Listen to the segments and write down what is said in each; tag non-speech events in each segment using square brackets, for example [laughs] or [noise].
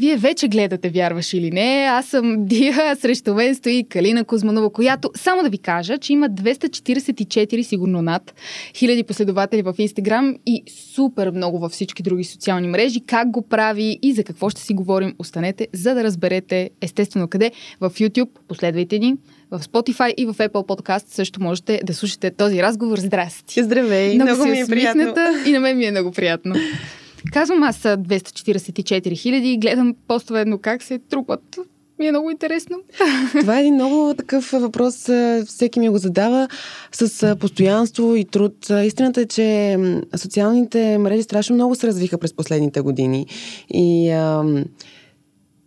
вие вече гледате, вярваш или не. Аз съм Дия, срещу мен стои Калина Кузманова, която, само да ви кажа, че има 244, сигурно над, хиляди последователи в Инстаграм и супер много във всички други социални мрежи. Как го прави и за какво ще си говорим, останете, за да разберете естествено къде. В YouTube, последвайте ни, в Spotify и в Apple Podcast също можете да слушате този разговор. Здрасти! Здравей! Много, много ми е приятно. И на мен ми е много приятно. [laughs] Казвам аз 244 хиляди и гледам постове едно как се трупат ми е много интересно. [laughs] Това е един много такъв въпрос, всеки ми го задава с постоянство и труд. Истината е, че социалните мрежи страшно много се развиха през последните години. И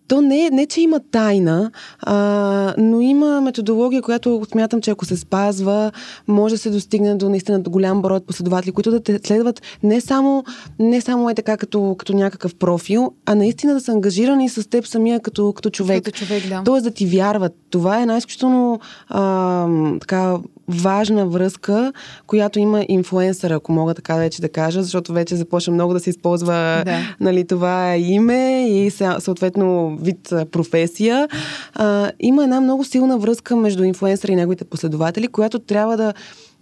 то не, не че има тайна, а, но има методология, която смятам, че ако се спазва, може да се достигне до наистина до голям брой последователи, които да те следват не само, не само е така като, като някакъв профил, а наистина да са ангажирани с теб самия като, като човек. Като човек, да. Тоест да ти вярват. Това е най-изключително така важна връзка, която има инфлуенсър, ако мога така вече да кажа, защото вече започва много да се използва да. нали, това име и съответно вид професия. А, има една много силна връзка между инфлуенсъра и неговите последователи, която трябва да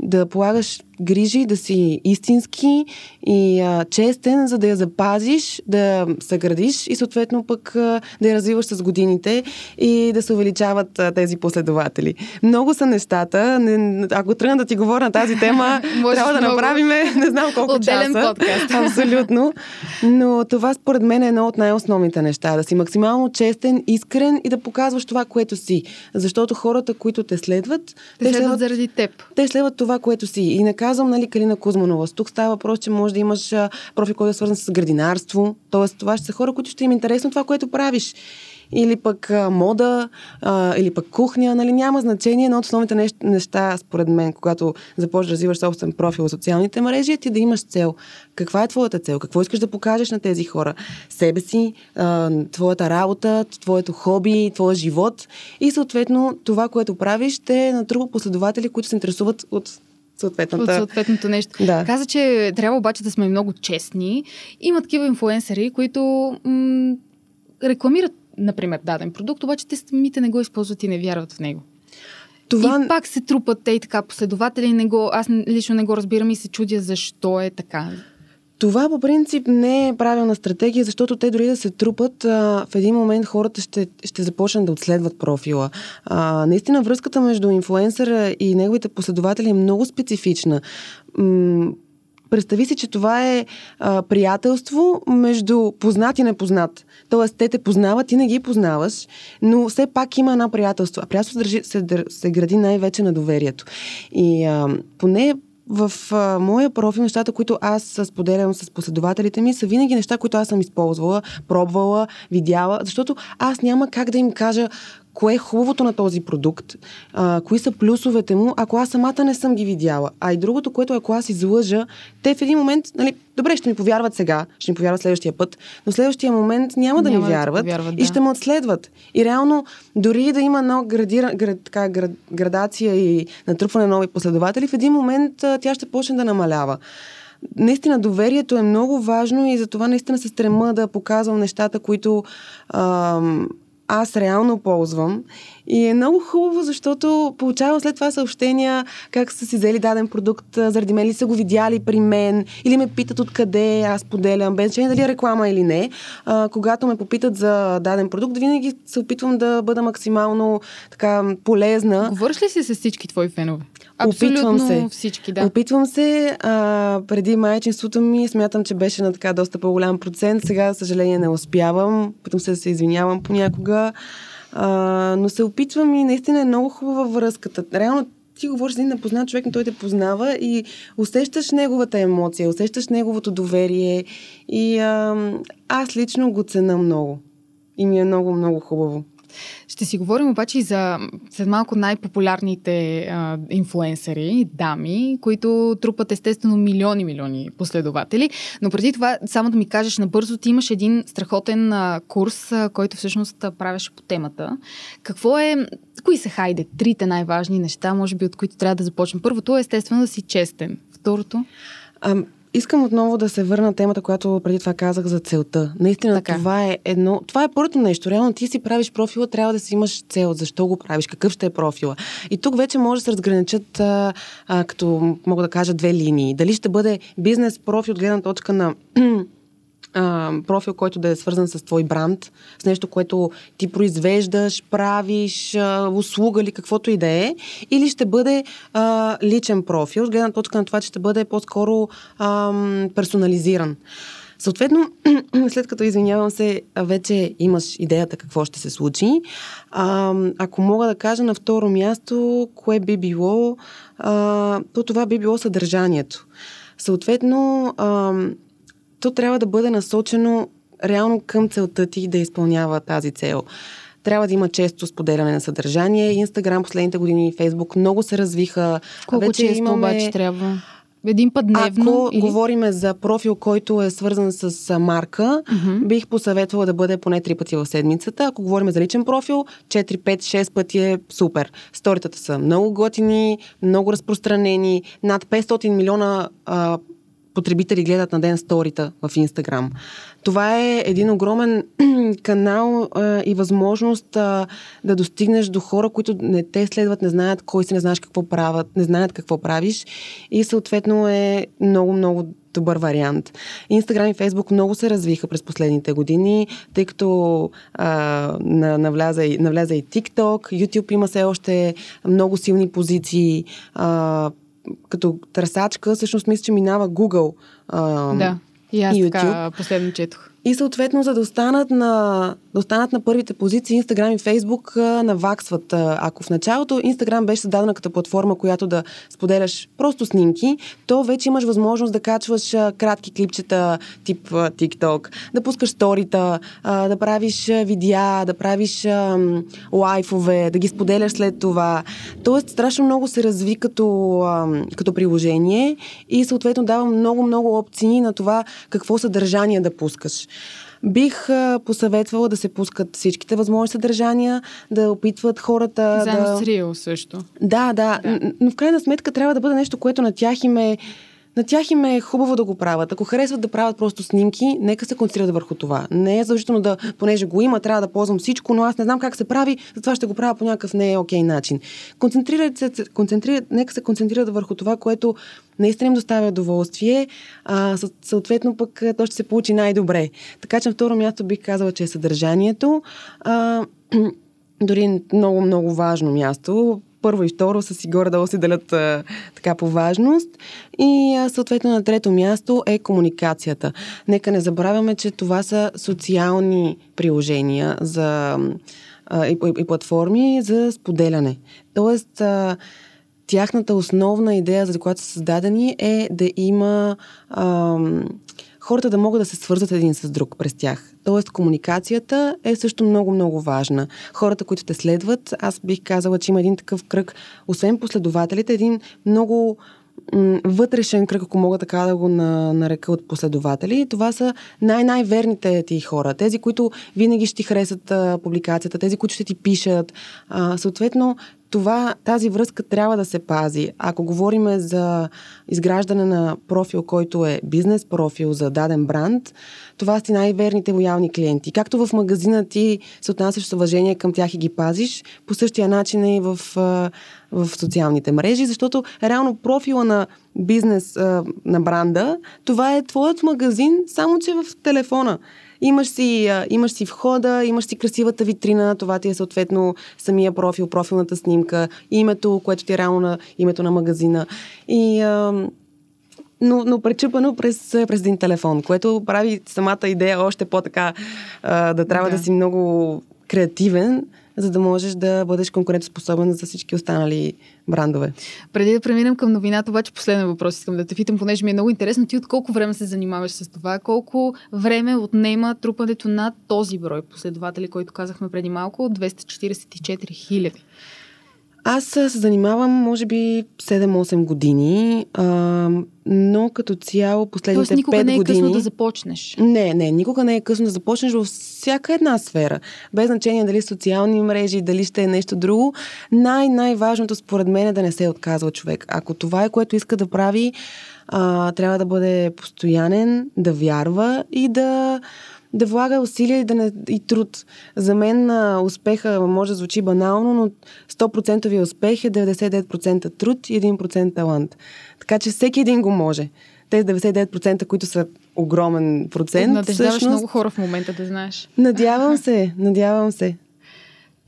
да полагаш грижи, да си истински и а, честен, за да я запазиш, да съградиш и съответно пък а, да я развиваш с годините и да се увеличават а, тези последователи. Много са нещата. Не, ако тръгна да ти говоря на тази тема, [laughs] трябва да направим не знам колко Отделен часа. подкаст. [laughs] Абсолютно. Но това според мен е едно от най-основните неща. Да си максимално честен, искрен и да показваш това, което си. Защото хората, които те следват, те, те следват, следват заради теб. Те следват това, което си. И не казвам, нали, Калина Кузманова. Тук става въпрос, че може да имаш профил, който е свързан с градинарство. Тоест, това ще са хора, които ще им е интересно това, което правиш или пък а, мода, а, или пък кухня, нали, няма значение. Едно от основните неща, според мен, когато започнеш да развиваш собствен профил в социалните мрежи, е ти да имаш цел. Каква е твоята цел? Какво искаш да покажеш на тези хора? Себе си, а, твоята работа, твоето хоби, твоя живот и съответно това, което правиш, ще натрупа последователи, които се интересуват от съответната... От съответното нещо. Да. Каза, че трябва обаче да сме много честни. Има такива инфуенсери, които м- рекламират например, даден продукт, обаче те самите не го използват и не вярват в него. Това... И пак се трупат те и така последователи. Не го, аз лично не го разбирам и се чудя защо е така. Това по принцип не е правилна стратегия, защото те дори да се трупат, а, в един момент хората ще, ще започнат да отследват профила. А, наистина връзката между инфлуенсъра и неговите последователи е много специфична. М- Представи си, че това е а, приятелство между познат и непознат. Тоест, те те познават, ти не ги познаваш, но все пак има една приятелство. А приятелство се, се, се гради най-вече на доверието. И а, поне в а, моя профил нещата, които аз споделям с последователите ми, са винаги неща, които аз съм използвала, пробвала, видяла, защото аз няма как да им кажа кое е хубавото на този продукт, а, кои са плюсовете му, ако аз самата не съм ги видяла. А и другото, което ако аз излъжа, те в един момент, нали, добре, ще ми повярват сега, ще ми повярват следващия път, но следващия момент няма да няма ми вярват да повярват, да. и ще ме отследват. И реално, дори да има едно градира, град, така, град, градация и натрупване на нови последователи, в един момент а, тя ще почне да намалява наистина доверието е много важно и затова наистина се стрема да показвам нещата, които ам, аз реално ползвам. И е много хубаво, защото получавам след това съобщения как са си взели даден продукт, заради мен ли са го видяли при мен, или ме питат откъде аз поделям, без значение дали е реклама или не. А, когато ме попитат за даден продукт, винаги се опитвам да бъда максимално така полезна. Говориш ли си с всички твои фенове? Абсолютно Опитвам се. всички, да. Опитвам се. А, преди майчинството ми смятам, че беше на така доста по-голям процент. Сега, за съжаление, не успявам. Потом се да се извинявам понякога. А, но се опитвам и наистина е много хубава връзката. Реално ти говориш за един непознат човек, но той те познава и усещаш неговата емоция, усещаш неговото доверие и а, аз лично го цена много. И ми е много, много хубаво. Ще си говорим обаче и за след малко най-популярните а, инфлуенсъри, дами, които трупат естествено милиони, милиони последователи. Но преди това, само да ми кажеш набързо, ти имаш един страхотен а, курс, а, който всъщност правеше по темата. Какво е, кои са, хайде, трите най-важни неща, може би, от които трябва да започнем? Първото е естествено да си честен. Второто? Искам отново да се върна темата, която преди това казах за целта. Наистина така. това е едно. Това е първото нещо. Реално ти си правиш профила, трябва да си имаш цел. Защо го правиш? Какъв ще е профила? И тук вече може да се разграничат, а, а, като мога да кажа, две линии. Дали ще бъде бизнес профил от гледна точка на [clears throat] профил, който да е свързан с твой бранд, с нещо, което ти произвеждаш, правиш, а, услуга или каквото и да е, или ще бъде а, личен профил, гледна точка на това, че ще бъде по-скоро а, персонализиран. Съответно, [clears throat] след като извинявам се, вече имаш идеята какво ще се случи. А, ако мога да кажа на второ място, кое би било, а, то това би било съдържанието. Съответно, а, то трябва да бъде насочено реално към целта ти да изпълнява тази цел. Трябва да има често споделяне на съдържание. Инстаграм последните години и Фейсбук много се развиха. Колко Вече често имаме... обаче трябва? Един път дневно? Ако или... говориме за профил, който е свързан с марка, uh-huh. бих посъветвала да бъде поне три пъти в седмицата. Ако говорим за личен профил, 4, 5, 6 пъти е супер. Сторитата са много готини, много разпространени, над 500 милиона а, потребители гледат на ден сторита в Инстаграм. Това е един огромен [clears throat] канал а, и възможност а, да достигнеш до хора, които не те следват, не знаят кой си, не знаеш какво правят, не знаят какво правиш и съответно е много, много добър вариант. Инстаграм и Фейсбук много се развиха през последните години, тъй като а, навляза, и, навляза и TikTok, YouTube има все още много силни позиции, а, като търсачка, всъщност мисля, че минава Google. А, да, и аз YouTube. така последно четох. И съответно, за да останат на, да останат на първите позиции, Instagram и Facebook наваксват. Ако в началото Instagram беше създадена като платформа, която да споделяш просто снимки, то вече имаш възможност да качваш кратки клипчета тип TikTok, да пускаш сторита, да правиш видеа, да правиш лайфове, да ги споделяш след това. Тоест, страшно много се разви като, като приложение и съответно дава много-много опции на това какво съдържание да пускаш. Бих посъветвала да се пускат всичките възможни съдържания, да опитват хората. Заедно да... с Рио също. Да, да, да. Но в крайна сметка трябва да бъде нещо, което на тях им е на тях им е хубаво да го правят. Ако харесват да правят просто снимки, нека се концентрират върху това. Не е задължително да, понеже го има, трябва да ползвам всичко, но аз не знам как се прави, затова ще го правя по някакъв не е окей начин. Концентрират се, концентрират, нека се концентрират върху това, което наистина им доставя удоволствие, а, съответно пък то ще се получи най-добре. Така че на второ място бих казала, че е съдържанието. А, [clears throat] дори много, много важно място първо и второ са си горе-долу си делят а, така по важност. И а, съответно на трето място е комуникацията. Нека не забравяме, че това са социални приложения за, а, и, и, и платформи за споделяне. Тоест, а, тяхната основна идея, за която са създадени, е да има а, хората да могат да се свързват един с друг през тях. Тоест, комуникацията е също много-много важна. Хората, които те следват, аз бих казала, че има един такъв кръг, освен последователите, един много вътрешен кръг, ако мога така да го нарека от последователи. Това са най-най-верните ти хора. Тези, които винаги ще ти харесат а, публикацията, тези, които ще ти пишат. А, съответно, това, тази връзка трябва да се пази. Ако говорим за изграждане на профил, който е бизнес профил за даден бранд, това са най-верните лоялни клиенти. Както в магазина ти се отнасяш с уважение към тях и ги пазиш, по същия начин е и в, в социалните мрежи, защото реално профила на бизнес на бранда, това е твоят магазин, само че в телефона. Имаш си, а, имаш си входа, имаш си красивата витрина, това ти е съответно самия профил, профилната снимка, името, което ти е реално на името на магазина. И а, но, но пречупано през, през един телефон, което прави самата идея още по-така а, да трябва да. да си много креативен, за да можеш да бъдеш конкурентоспособен за всички останали брандове. Преди да преминем към новината, обаче последен въпрос искам да те питам, понеже ми е много интересно. Ти от колко време се занимаваш с това? Колко време отнема трупането на този брой последователи, който казахме преди малко, 244 хиляди? Аз се занимавам, може би, 7-8 години, а, но като цяло последните Тоест, никога 5 не е години... късно да започнеш. Не, не, никога не е късно да започнеш във всяка една сфера. Без значение дали социални мрежи, дали ще е нещо друго. Най-най-важното според мен е да не се отказва човек. Ако това е което иска да прави, а, трябва да бъде постоянен, да вярва и да, да влага усилия и, да не, и труд. За мен а, успеха може да звучи банално, но 100% успех е 99% труд и 1% талант. Така че всеки един го може. Тези 99%, които са огромен процент. Надеждаваш всъщност... много хора в момента, да знаеш. Надявам се, надявам се.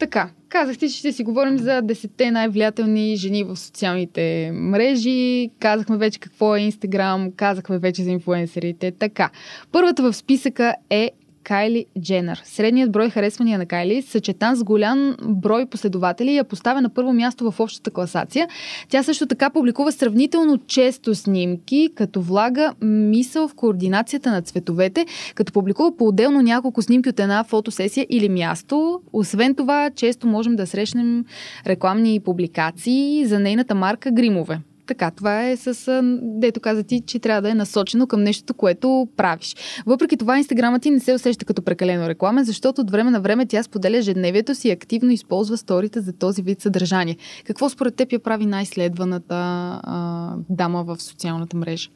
Така, казах ти, че ще си говорим за 10 най-влиятелни жени в социалните мрежи. Казахме вече какво е Инстаграм, казахме вече за инфуенсерите. Така, първата в списъка е Кайли Дженър. Средният брой харесвания на Кайли, съчетан с голям брой последователи, я поставя на първо място в общата класация. Тя също така публикува сравнително често снимки, като влага мисъл в координацията на цветовете, като публикува по-отделно няколко снимки от една фотосесия или място. Освен това, често можем да срещнем рекламни публикации за нейната марка Гримове. Така, това е с, дето каза ти, че трябва да е насочено към нещото, което правиш. Въпреки това, инстаграма ти не се усеща като прекалено реклама, защото от време на време тя споделя ежедневието си и активно използва сторите за този вид съдържание. Какво според теб я прави най-следваната а, дама в социалната мрежа?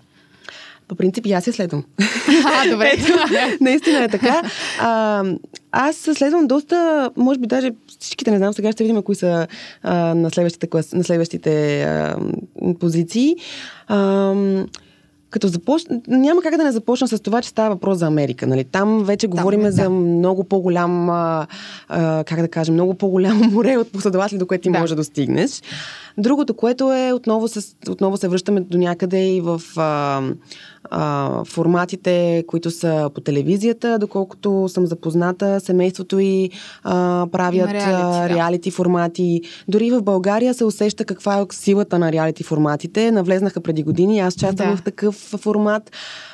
По принцип и аз я следвам. [laughs] А, добре. Ето, [laughs] наистина е така. А, аз следвам доста, може би даже всичките, не знам, сега ще видим кои са а, на следващите, клас, на следващите а, позиции. А, като започна, няма как да не започна с това, че става въпрос за Америка. Нали? Там вече говорим да. за много по-голям, а, а, как да кажем, много по-голямо [laughs] море от последователи, до което ти да. можеш да достигнеш. Другото, което е, отново се, отново се връщаме до някъде и в а, а, форматите, които са по телевизията, доколкото съм запозната, семейството и а, правят реалити, а, реалити формати. Дори в България се усеща каква е силата на реалити форматите. Навлезнаха преди години, аз частам да. в такъв формат.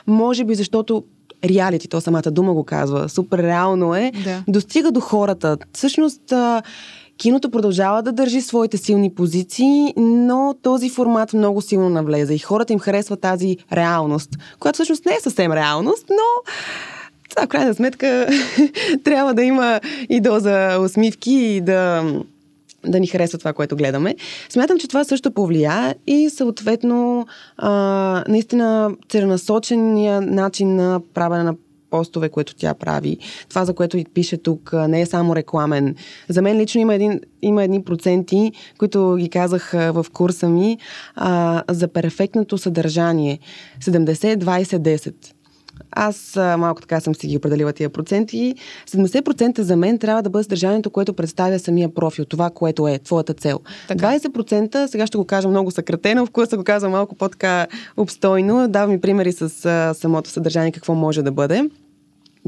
Може би защото реалити, то самата дума го казва, супер реално е, да. достига до хората. Всъщност, Киното продължава да държи своите силни позиции, но този формат много силно навлезе и хората им харесва тази реалност, която всъщност не е съвсем реалност, но това в крайна сметка [laughs] трябва да има и доза усмивки и да да ни харесва това, което гледаме. Смятам, че това също повлия и съответно а, наистина целенасочения начин на правене на постове, което тя прави. Това, за което и пише тук, не е само рекламен. За мен лично има, един, има едни проценти, които ги казах в курса ми, а, за перфектното съдържание. 70, 20, 10. Аз малко така съм си ги определила тия проценти. 70% за мен трябва да бъде съдържанието, което представя самия профил, това, което е твоята цел. Така. 20% сега ще го кажа много съкратено, в курса го казвам малко по-така обстойно. Давам ми примери с а, самото съдържание, какво може да бъде.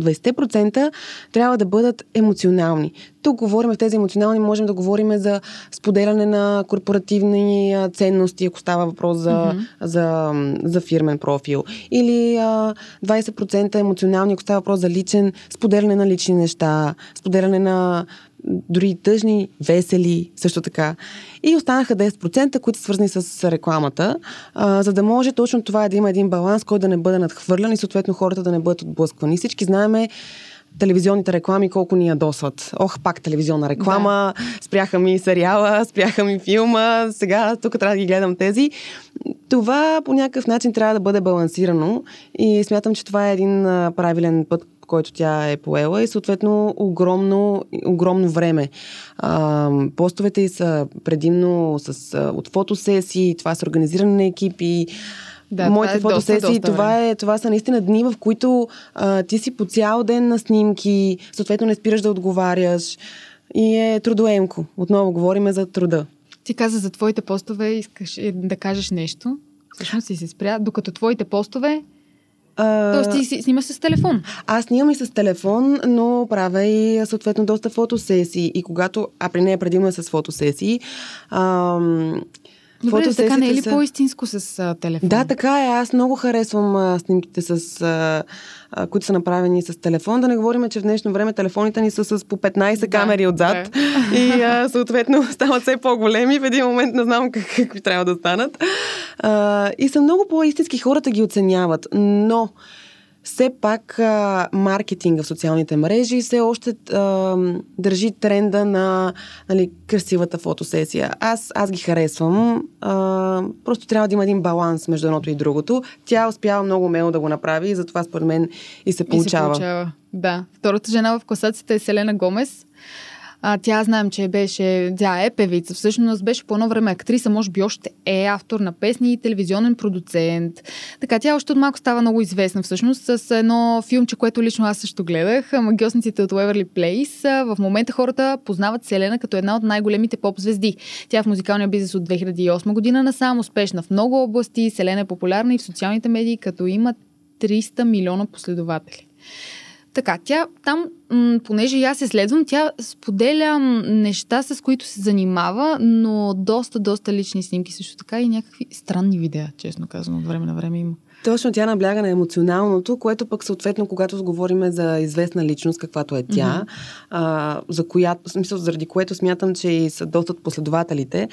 20% трябва да бъдат емоционални. Тук говорим в тези емоционални, можем да говорим за споделяне на корпоративни ценности, ако става въпрос за, mm-hmm. за, за фирмен профил. Или а, 20% емоционални, ако става въпрос за личен, споделяне на лични неща, споделяне на дори тъжни, весели, също така. И останаха 10%, които са свързани с рекламата, а, за да може точно това да има един баланс, който да не бъде надхвърлян и съответно хората да не бъдат отблъсквани. Всички знаеме телевизионните реклами колко ни ядосват. Ох, пак телевизионна реклама, да. спряха ми сериала, спряха ми филма, сега тук трябва да ги гледам тези. Това по някакъв начин трябва да бъде балансирано и смятам, че това е един правилен път, който тя е поела и съответно огромно, огромно време. А, постовете й са предимно с, от фотосесии, това са организиране на екипи, да, моите това е фотосесии, доста, доста това, е, това са наистина дни, в които а, ти си по цял ден на снимки, съответно не спираш да отговаряш и е трудоемко. Отново говориме за труда. Ти каза за твоите постове, искаш да кажеш нещо. Всъщност си се спря, докато твоите постове а... Тоест ти снимаш с телефон? Аз снимам и с телефон, но правя и съответно доста фотосесии. И когато, а при нея предимно е с фотосесии, ам, Добре, така не е ли са... по-истинско с а, телефон? Да, така е. Аз много харесвам а, снимките, с, а, а, които са направени с телефон. Да не говорим, че в днешно време телефоните ни са с по 15 да, камери отзад. Да. И [laughs] а, съответно [laughs] стават все по-големи. В един момент не знам как, какви трябва да станат. А, и са много по-истински. Хората ги оценяват. Но все пак а, маркетинга в социалните мрежи все още а, държи тренда на нали, красивата фотосесия. Аз, аз ги харесвам. А, просто трябва да има един баланс между едното и другото. Тя успява много умело да го направи и затова според мен и се получава. И се получава. Да. Втората жена в класацията е Селена Гомес. А, тя знаем, че беше, тя е певица, всъщност беше по едно време актриса, може би още е автор на песни и телевизионен продуцент. Така, тя още от малко става много известна всъщност с едно филмче, което лично аз също гледах, Магиосниците от Уеверли Плейс. В момента хората познават Селена като една от най-големите поп-звезди. Тя е в музикалния бизнес от 2008 година насам, успешна в много области. Селена е популярна и в социалните медии, като има 300 милиона последователи. Така, тя там, м- понеже аз се следвам, тя споделя неща, с които се занимава, но доста, доста лични снимки също така и някакви странни видеа, честно казано, от време на време има. Точно тя набляга на емоционалното, което пък съответно, когато говорим за известна личност, каквато е тя, mm-hmm. а, за която, в смисъл, заради което смятам, че и са доста последователите.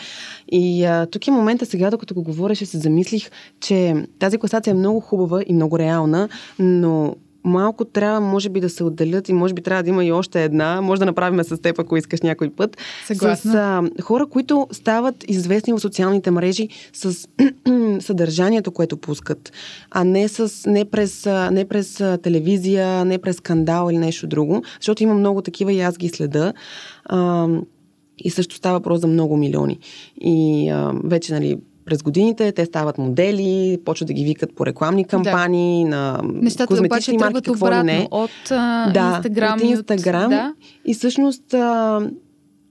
И а, тук е момента сега, докато го говореше, се замислих, че тази класация е много хубава и много реална, но малко трябва, може би, да се отделят и може би трябва да има и още една. Може да направим с теб, ако искаш някой път. Съгласна. С а, хора, които стават известни в социалните мрежи с [clears throat] съдържанието, което пускат, а не, с, не, през, не през телевизия, не през скандал или нещо друго. Защото има много такива и аз ги следа. А, и също става въпрос за много милиони. И а, вече, нали, през годините те стават модели, почват да ги викат по рекламни кампании, да. на Нещата козметични марки, какво ли не. От а, да, Instagram. От Instagram. От, да. И всъщност а,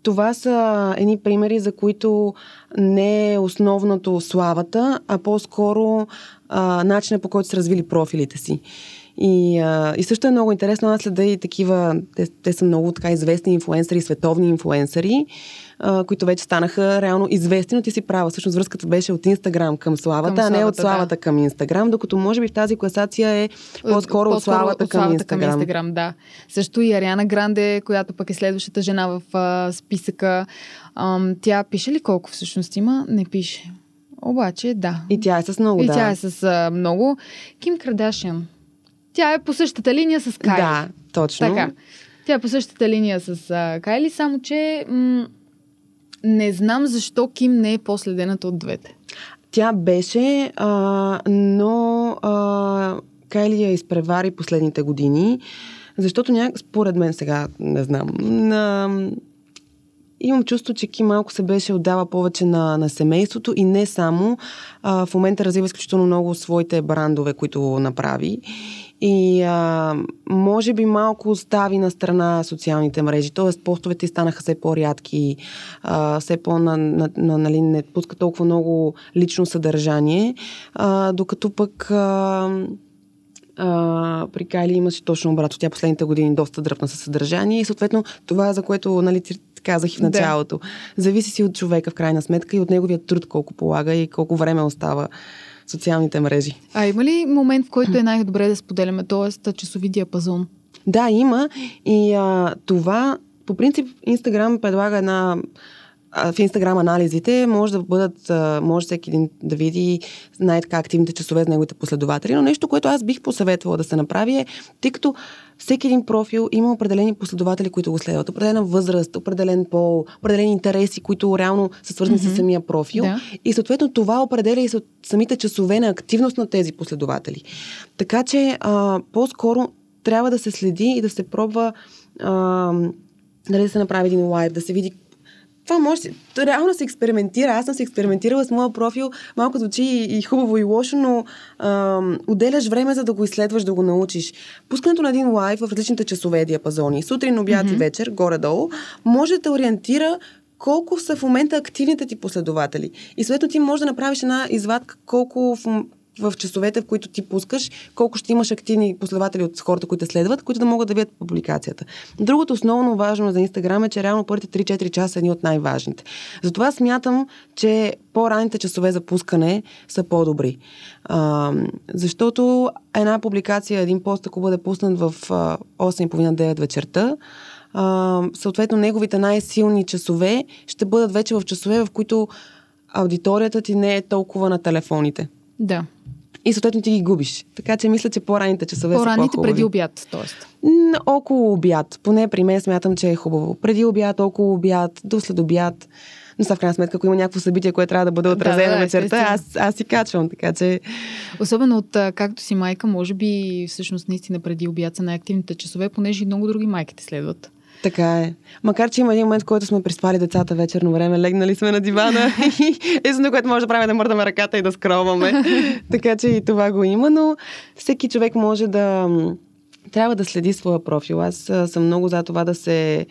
това са едни примери, за които не е основното славата, а по-скоро а, начинът по който са развили профилите си. И, а, и също е много интересно, аз следа и такива, те, те са много така известни инфуенсъри, световни инфуенсъри, а, които вече станаха реално известни, но ти си права. Всъщност връзката беше от Инстаграм към славата, към а не от славата да. към Инстаграм, докато може би в тази класация е по-скоро, по-скоро от славата, от славата към Инстаграм. Към Инстаграм да. Също и Ариана Гранде, която пък е следващата жена в а, списъка. Ам, тя пише ли колко всъщност има? Не пише. Обаче, да. И тя е с много, и да. тя е с а, много. Ким Кардашиан. Тя е по същата линия с Кайли. Да, точно. Така. Тя е по същата линия с а, Кайли, само че м- не знам защо Ким не е последената от двете. Тя беше, а, но а, Кайли я изпревари последните години, защото няк... според мен сега, не знам, на... имам чувство, че Ким малко се беше отдава повече на, на семейството и не само. А, в момента развива изключително много своите брандове, които направи. И а, може би малко остави на страна социалните мрежи, т.е. постовете станаха все по-рядки, а, все по- на, на, на, нали, не пуска толкова много лично съдържание, а, докато пък а, а, при Кайли имаше точно обратно. Тя последните години доста дръпна със съдържание и съответно това, за което нали, казах и в началото. Да. Зависи си от човека в крайна сметка и от неговия труд колко полага и колко време остава социалните мрежи. А има ли момент, в който е най-добре да споделяме, т.е. часови диапазон? Да, има. И а, това, по принцип, Инстаграм предлага една в Инстаграм анализите може да бъдат, може всеки един да види най-така активните часове за неговите последователи, но нещо, което аз бих посъветвала да се направи е, тъй като всеки един профил има определени последователи, които го следват, определена възраст, определен пол, определени интереси, които реално са свързани mm-hmm. с самия профил. Да. И съответно това определя и самите часове на активност на тези последователи. Така че а, по-скоро трябва да се следи и да се пробва а, дали да се направи един лайв, да се види това може, то реално се експериментира. Аз съм се експериментирала с моя профил. Малко звучи и, и хубаво и лошо, но ам, отделяш време за да го изследваш, да го научиш. Пускането на един лайв в различните часове диапазони, сутрин, обяд mm-hmm. и вечер, горе-долу, може да те ориентира колко са в момента активните ти последователи. И съответно ти можеш да направиш една извадка колко в в часовете, в които ти пускаш, колко ще имаш активни последователи от хората, които следват, които да могат да видят публикацията. Другото основно важно за Инстаграм е, че реално първите 3-4 часа са едни от най-важните. Затова смятам, че по-ранните часове за пускане са по-добри. А, защото една публикация, един пост, ако бъде пуснат в 8.30-9 вечерта, а, съответно неговите най-силни часове ще бъдат вече в часове, в които аудиторията ти не е толкова на телефоните. Да. И съответно ти ги губиш. Така че мисля, че по-ранните часове По-ранните са по-хубави. преди обяд, т.е. Около обяд. Поне при мен смятам, че е хубаво. Преди обяд, около обяд, до след обяд. Но сега в крайна сметка, ако има някакво събитие, което трябва да бъде отразено да, да, вечерта, аз, аз си качвам. Така че Особено от както си майка, може би всъщност наистина преди обяд са най-активните часове, понеже и много други майки те следват. Така е. Макар, че има един момент, в който сме приспали децата вечерно време, легнали сме на дивана [laughs] и единственото, което може да правим е да мърдаме ръката и да скроваме. [laughs] така че и това го има, но всеки човек може да трябва да следи своя профил. Аз съм много за това да се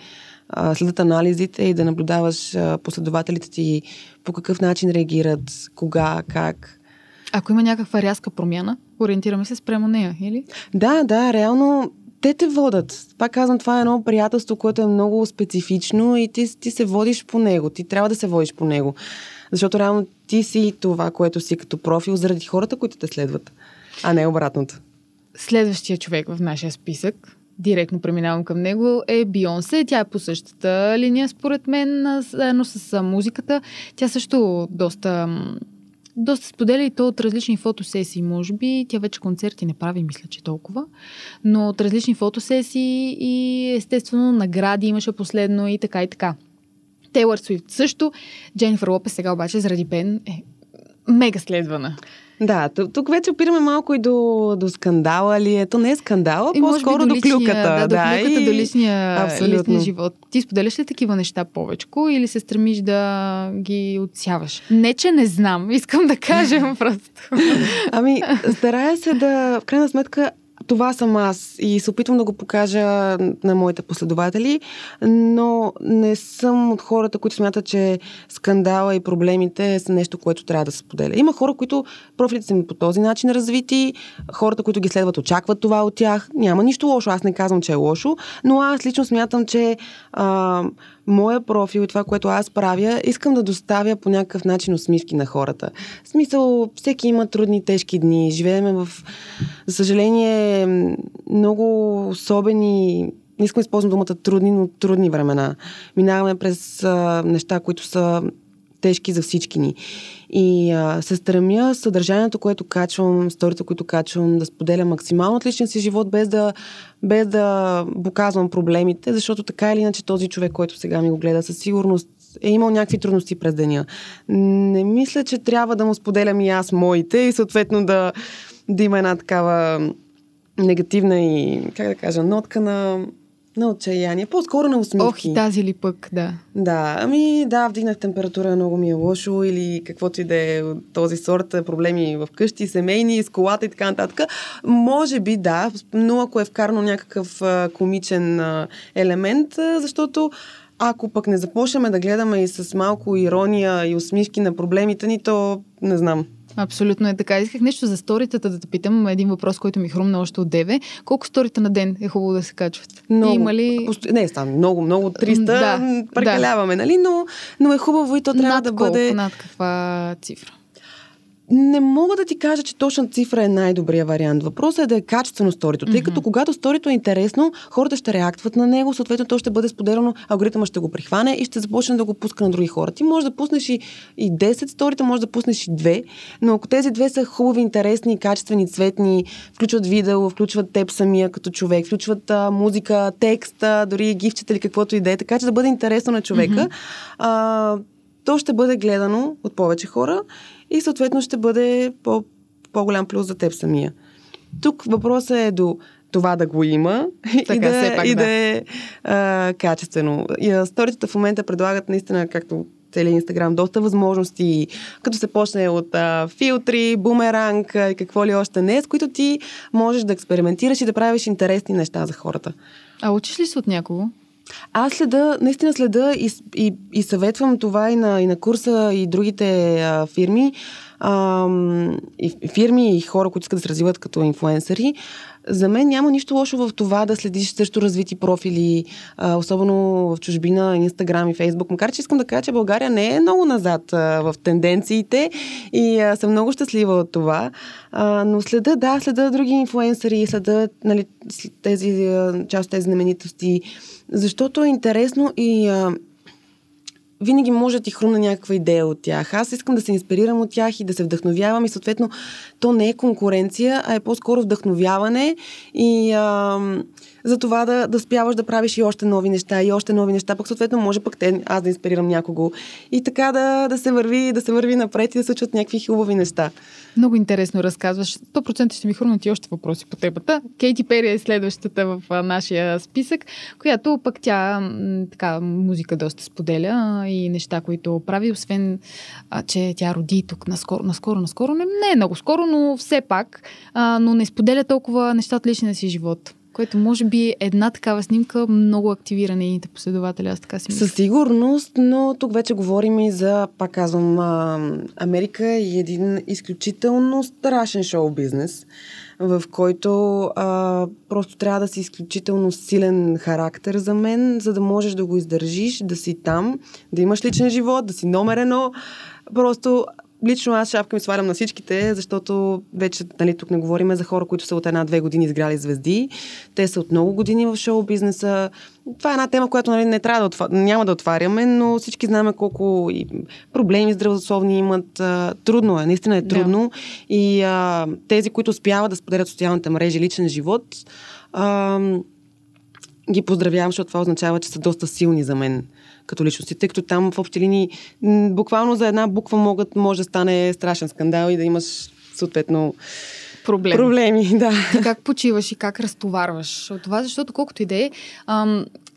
следят анализите и да наблюдаваш последователите ти по какъв начин реагират, кога, как. Ако има някаква рязка промяна, ориентираме се спрямо нея, или? Да, да, реално те те водат. Пак казвам, това е едно приятелство, което е много специфично и ти, ти се водиш по него. Ти трябва да се водиш по него. Защото реално ти си това, което си като профил заради хората, които те следват, а не обратното. Следващия човек в нашия списък, директно преминавам към него, е Бионсе. Тя е по същата линия, според мен, заедно с музиката. Тя също доста, доста споделя и то от различни фотосесии, може би. Тя вече концерти не прави, мисля, че толкова. Но от различни фотосесии и естествено награди имаше последно и така и така. Тейлър Суифт също. Дженнифър Лопес сега обаче заради Бен е мега следвана. Да, тук, вече опираме малко и до, до скандала ли. Ето не е скандала, И по-скоро до, личния, клюката. Да, до клюката, и... до личния, Абсолютно. личния живот. Ти споделяш ли такива неща повечко или се стремиш да ги отсяваш? Не, че не знам, [laughs] искам да кажа [laughs] просто. Ами, старая се да, в крайна сметка, това съм аз и се опитвам да го покажа на моите последователи, но не съм от хората, които смятат, че скандала и проблемите са нещо, което трябва да се споделя. Има хора, които профилите са ми по този начин развити, хората, които ги следват, очакват това от тях. Няма нищо лошо, аз не казвам, че е лошо, но аз лично смятам, че а, моя профил и това, което аз правя, искам да доставя по някакъв начин усмивки на хората. В смисъл, всеки има трудни, тежки дни. Живееме в, за съжаление, много особени, не искам да използвам думата трудни, но трудни времена. Минаваме през а, неща, които са тежки за всички ни. И а, се стремя съдържанието, което качвам, сторите, които качвам, да споделя максимално от личния си живот, без да, без да показвам проблемите, защото така или иначе този човек, който сега ми го гледа, със сигурност е имал някакви трудности през деня. Не мисля, че трябва да му споделям и аз моите и съответно да, да има една такава негативна и, как да кажа, нотка на, на отчаяние. По-скоро на усмивки. Ох, и тази ли пък, да. Да, ами да, вдигнах температура, много ми е лошо или каквото и да е от този сорт, проблеми в къщи, семейни, с колата и така нататък. Може би да, но ако е вкарано някакъв а, комичен а, елемент, а, защото ако пък не започнем да гледаме и с малко ирония и усмивки на проблемите ни, то не знам. Абсолютно е така. Исках нещо за сторитата да те питам. Един въпрос, който ми хрумна още от деве. Колко сторита на ден е хубаво да се качват? Много. Има ли... Не, става много, много 300, Да, да, прекаляваме, нали? Но, но е хубаво и то трябва над да колко? бъде... Над каква цифра? Не мога да ти кажа, че точна цифра е най-добрия вариант. Въпросът е да е качествено сторито, тъй като когато сторито е интересно, хората ще реактват на него, съответно то ще бъде споделено, алгоритъмът ще го прихване и ще започне да го пуска на други хора. Ти можеш да пуснеш и, и 10 сторита, можеш да пуснеш и 2, но ако тези две са хубави, интересни, качествени, цветни, включват видео, включват теб самия като човек, включват а, музика, текст, а, дори гифчета или каквото и да е, така че да бъде интересно на човека, а, то ще бъде гледано от повече хора и съответно ще бъде по, по-голям плюс за теб самия. Тук въпросът е до това да го има [laughs] Така, и, да, все пак, и да. да е а, качествено. И, сторитата в момента предлагат наистина, както целият Инстаграм, доста възможности, като се почне от а, филтри, бумеранг и какво ли още не, с които ти можеш да експериментираш и да правиш интересни неща за хората. А учиш ли се от някого? Аз следа, наистина следа и, и, и съветвам това и на, и на курса и другите а, фирми, а, и фирми и хора, които искат да се развиват като инфуенсъри. За мен няма нищо лошо в това да следиш също развити профили, особено в чужбина, Инстаграм и Фейсбук. Макар, че искам да кажа, че България не е много назад в тенденциите и съм много щастлива от това. Но следа, да, следа други инфуенсъри, следа нали, тези, част от тези знаменитости, защото е интересно и винаги може да ти хрумна някаква идея от тях. Аз искам да се инспирирам от тях и да се вдъхновявам и съответно то не е конкуренция, а е по-скоро вдъхновяване и а, за това да, да спяваш да правиш и още нови неща, и още нови неща, пък съответно може пък те, аз да инспирирам някого и така да, да, се върви, да се върви напред и да се случват някакви хубави неща. Много интересно разказваш. 100% ще ми хрумнат и още въпроси по темата. Кейти Пери е следващата в нашия списък, която пък тя така музика доста споделя и неща, които прави, освен, а, че тя роди тук наскоро, наскоро, наскоро. Не, не е много скоро, но все пак, а, но не споделя толкова неща от личния си живот. Което може би една такава снимка много активира нейните последователи, аз така си мисля. Със сигурност, но тук вече говорим и за, пак казвам, Америка и един изключително страшен шоу бизнес, в който а, просто трябва да си изключително силен характер за мен, за да можеш да го издържиш, да си там, да имаш личен живот, да си номер едно. Просто лично аз шапка ми свалям на всичките, защото вече нали, тук не говорим за хора, които са от една-две години изграли звезди. Те са от много години в шоу бизнеса. Това е една тема, която нали, не трябва да отвар... няма да отваряме, но всички знаем колко и проблеми здравословни имат. Трудно е, наистина е трудно. Да. И а, тези, които успяват да споделят социалните мрежи личен живот, а, ги поздравявам, защото това означава, че са доста силни за мен като личности, тъй като там в общи линии буквално за една буква могат, може да стане страшен скандал и да имаш съответно проблеми. проблеми [laughs] да. Ти как почиваш и как разтоварваш от това, защото колкото и да е,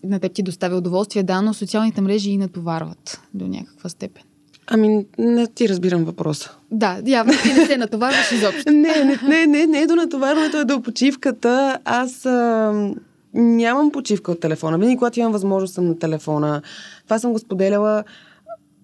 на теб ти доставя удоволствие, да, но социалните мрежи и натоварват до някаква степен. Ами, не ти разбирам въпроса. Да, явно ти не се натоварваш изобщо. [laughs] не, не, не, не, не е до натоварването, е до почивката. Аз а, нямам почивка от телефона. Винаги, когато имам възможност, съм на телефона. Това съм го споделяла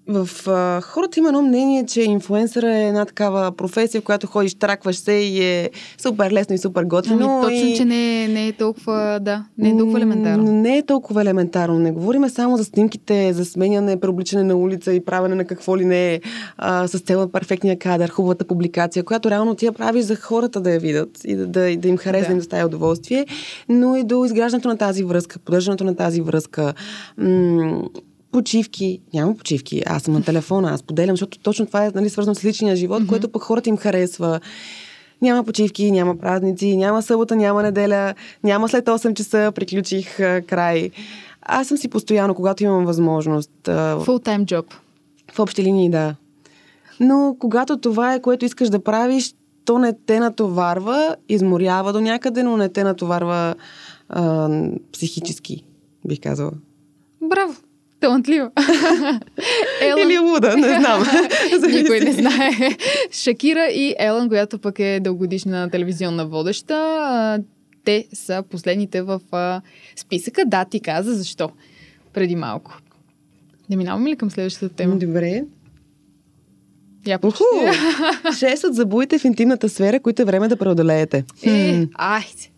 в а, хората има едно мнение, че инфлуенсъра е една такава професия, в която ходиш, тракваш се и е супер лесно и супер готино. Ами, точно, и... че не, не е толкова, да, не е толкова елементарно. Не е толкова елементарно. Не говорим само за снимките, за сменяне, преобличане на улица и правене на какво ли не е, а, с цел на перфектния кадър, хубавата публикация, която реално ти я правиш за хората да я видят и да, да, да им хареса, да им доставя удоволствие, но и до изграждането на тази връзка, поддържането на тази връзка. М- почивки. Няма почивки. Аз съм на телефона, аз поделям, защото точно това е нали, свързано с личния живот, mm-hmm. което пък хората им харесва. Няма почивки, няма празници, няма събота, няма неделя, няма след 8 часа, приключих край. Аз съм си постоянно, когато имам възможност. Full-time job. В общи линии, да. Но когато това е, което искаш да правиш, то не те натоварва, изморява до някъде, но не те натоварва а, психически, бих казала. Браво! Талантлива. [laughs] Елън... Или луда, не знам. [laughs] Никой не знае. Шакира и Елън, която пък е дългодишна телевизионна водеща, те са последните в списъка. Да, ти каза защо преди малко. Не минаваме ли към следващата тема? Добре. Я почти. [laughs] Шест от забуите в интимната сфера, които е време да преодолеете. Е, айде.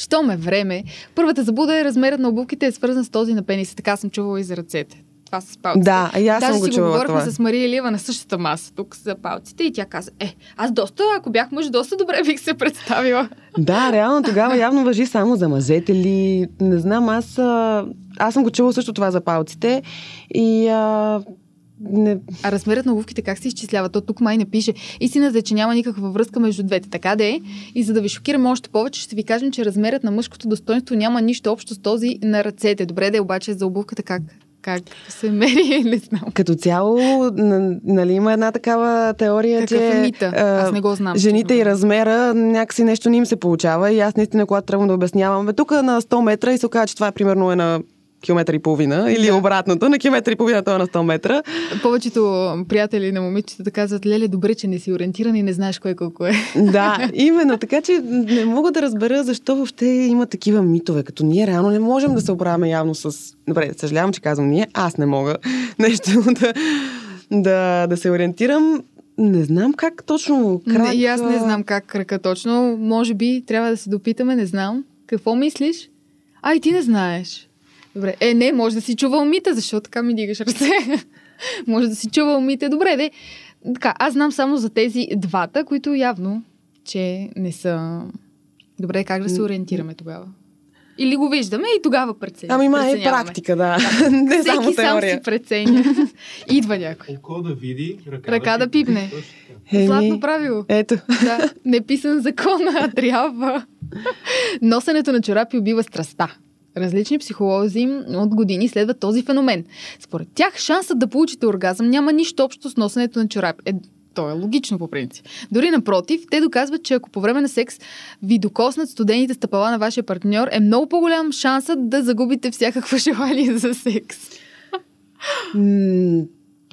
Що ме време? Първата забуда е размерът на обувките е свързан с този на пениса. Така съм чувала и за ръцете. Това с палците. Да, и аз Даже съм го чувала говорихме това. с Мария Илиева на същата маса, тук за палците и тя каза, е, аз доста, ако бях мъж, доста добре бих се представила. Да, реално тогава [laughs] явно въжи само за мъжете ли. Не знам, аз, аз съм го чувала също това за палците и а, не... А размерът на обувките как се изчислява? То тук май не пише. Истината е, че няма никаква връзка между двете. Така да е. И за да ви шокирам още повече, ще ви кажем, че размерът на мъжкото достоинство няма нищо общо с този на ръцете. Добре да е обаче за обувката как? Как се мери, [laughs] не знам. Като цяло, нали, има една такава теория, Какъв че е мита? Аз не го знам. жените и размера някакси нещо не им се получава и аз наистина, когато трябва да обяснявам, тук на 100 метра и се оказа, че това е примерно е на километър и половина или да. обратното, на километър и половина, това е на 100 метра. Повечето приятели на момичета казват, леле, добре, че не си ориентиран и не знаеш кое колко е. Да, [laughs] именно. Така че не мога да разбера защо въобще има такива митове, като ние реално не можем да се оправяме явно с... Добре, съжалявам, че казвам ние, аз не мога [laughs] нещо да, да, да се ориентирам. Не знам как точно крак... Не, и аз не знам как крака точно. Може би трябва да се допитаме, не знам. Какво мислиш? А, и ти не знаеш. Добре. Е, не, може да си чувал мита, защото така ми дигаш ръце. [laughs] може да си чувал мите. Добре, де. Така, аз знам само за тези двата, които явно, че не са... Добре, как да се ориентираме тогава? Или го виждаме и тогава преценяваме. Ами ма е практика, [laughs] да. Не Всеки само сам теория. си преценя. [laughs] Идва някой. Око да види, ръка, Ръка да пипне. Точно така. Златно правило. Ето. Да, не писан закон, а трябва. Носенето на чорапи убива страста. Различни психолози от години следват този феномен. Според тях шансът да получите оргазъм няма нищо общо с носенето на чорапи. Е, то е логично по принцип. Дори напротив, те доказват, че ако по време на секс ви докоснат студените стъпала на вашия партньор, е много по-голям шансът да загубите всякакво [laughs] желание за секс.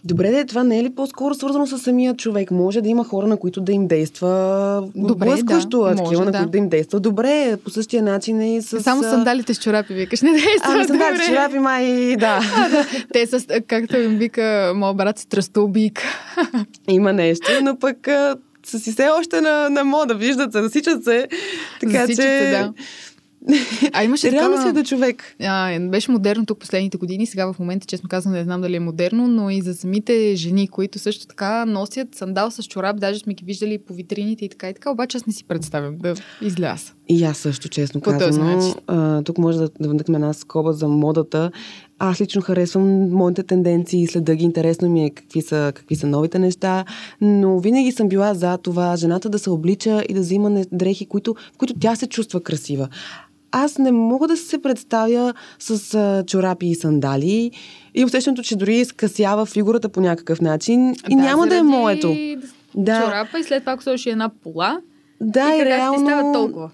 Добре, де, това не е ли по-скоро свързано с самия човек? Може да има хора, на които да им действа Добре, блъскващо, да, а такива, може, на да. които да им действа добре. По същия начин е и с... Само а, сандалите с чорапи, викаш, не действа. Ами сандали, добре. чорапи, май, да. [laughs] Те са, както им вика моят брат, страстоубийка. [laughs] Има нещо, но пък а, са си все още на, на мода, виждат се, засичат се. Така Засичат че... се, да. А имаше Реално такава... си е до човек. А, беше модерно тук последните години. Сега в момента, честно казвам, не знам дали е модерно, но и за самите жени, които също така носят сандал с чорап, даже сме ги виждали по витрините и така и така, обаче аз не си представям да изляза. И аз също, честно По казано. А, тук може да, да вдъхнем една скоба за модата. Аз лично харесвам моите тенденции, следа ги, интересно ми е какви са, какви са новите неща, но винаги съм била за това жената да се облича и да взима дрехи, които, в които тя се чувства красива. Аз не мога да се представя с а, чорапи и сандали и усещането, че дори скъсява фигурата по някакъв начин и няма да е моето. Да. Чорапа и след това, ако сложиш една пола, Да, И реално... става толкова.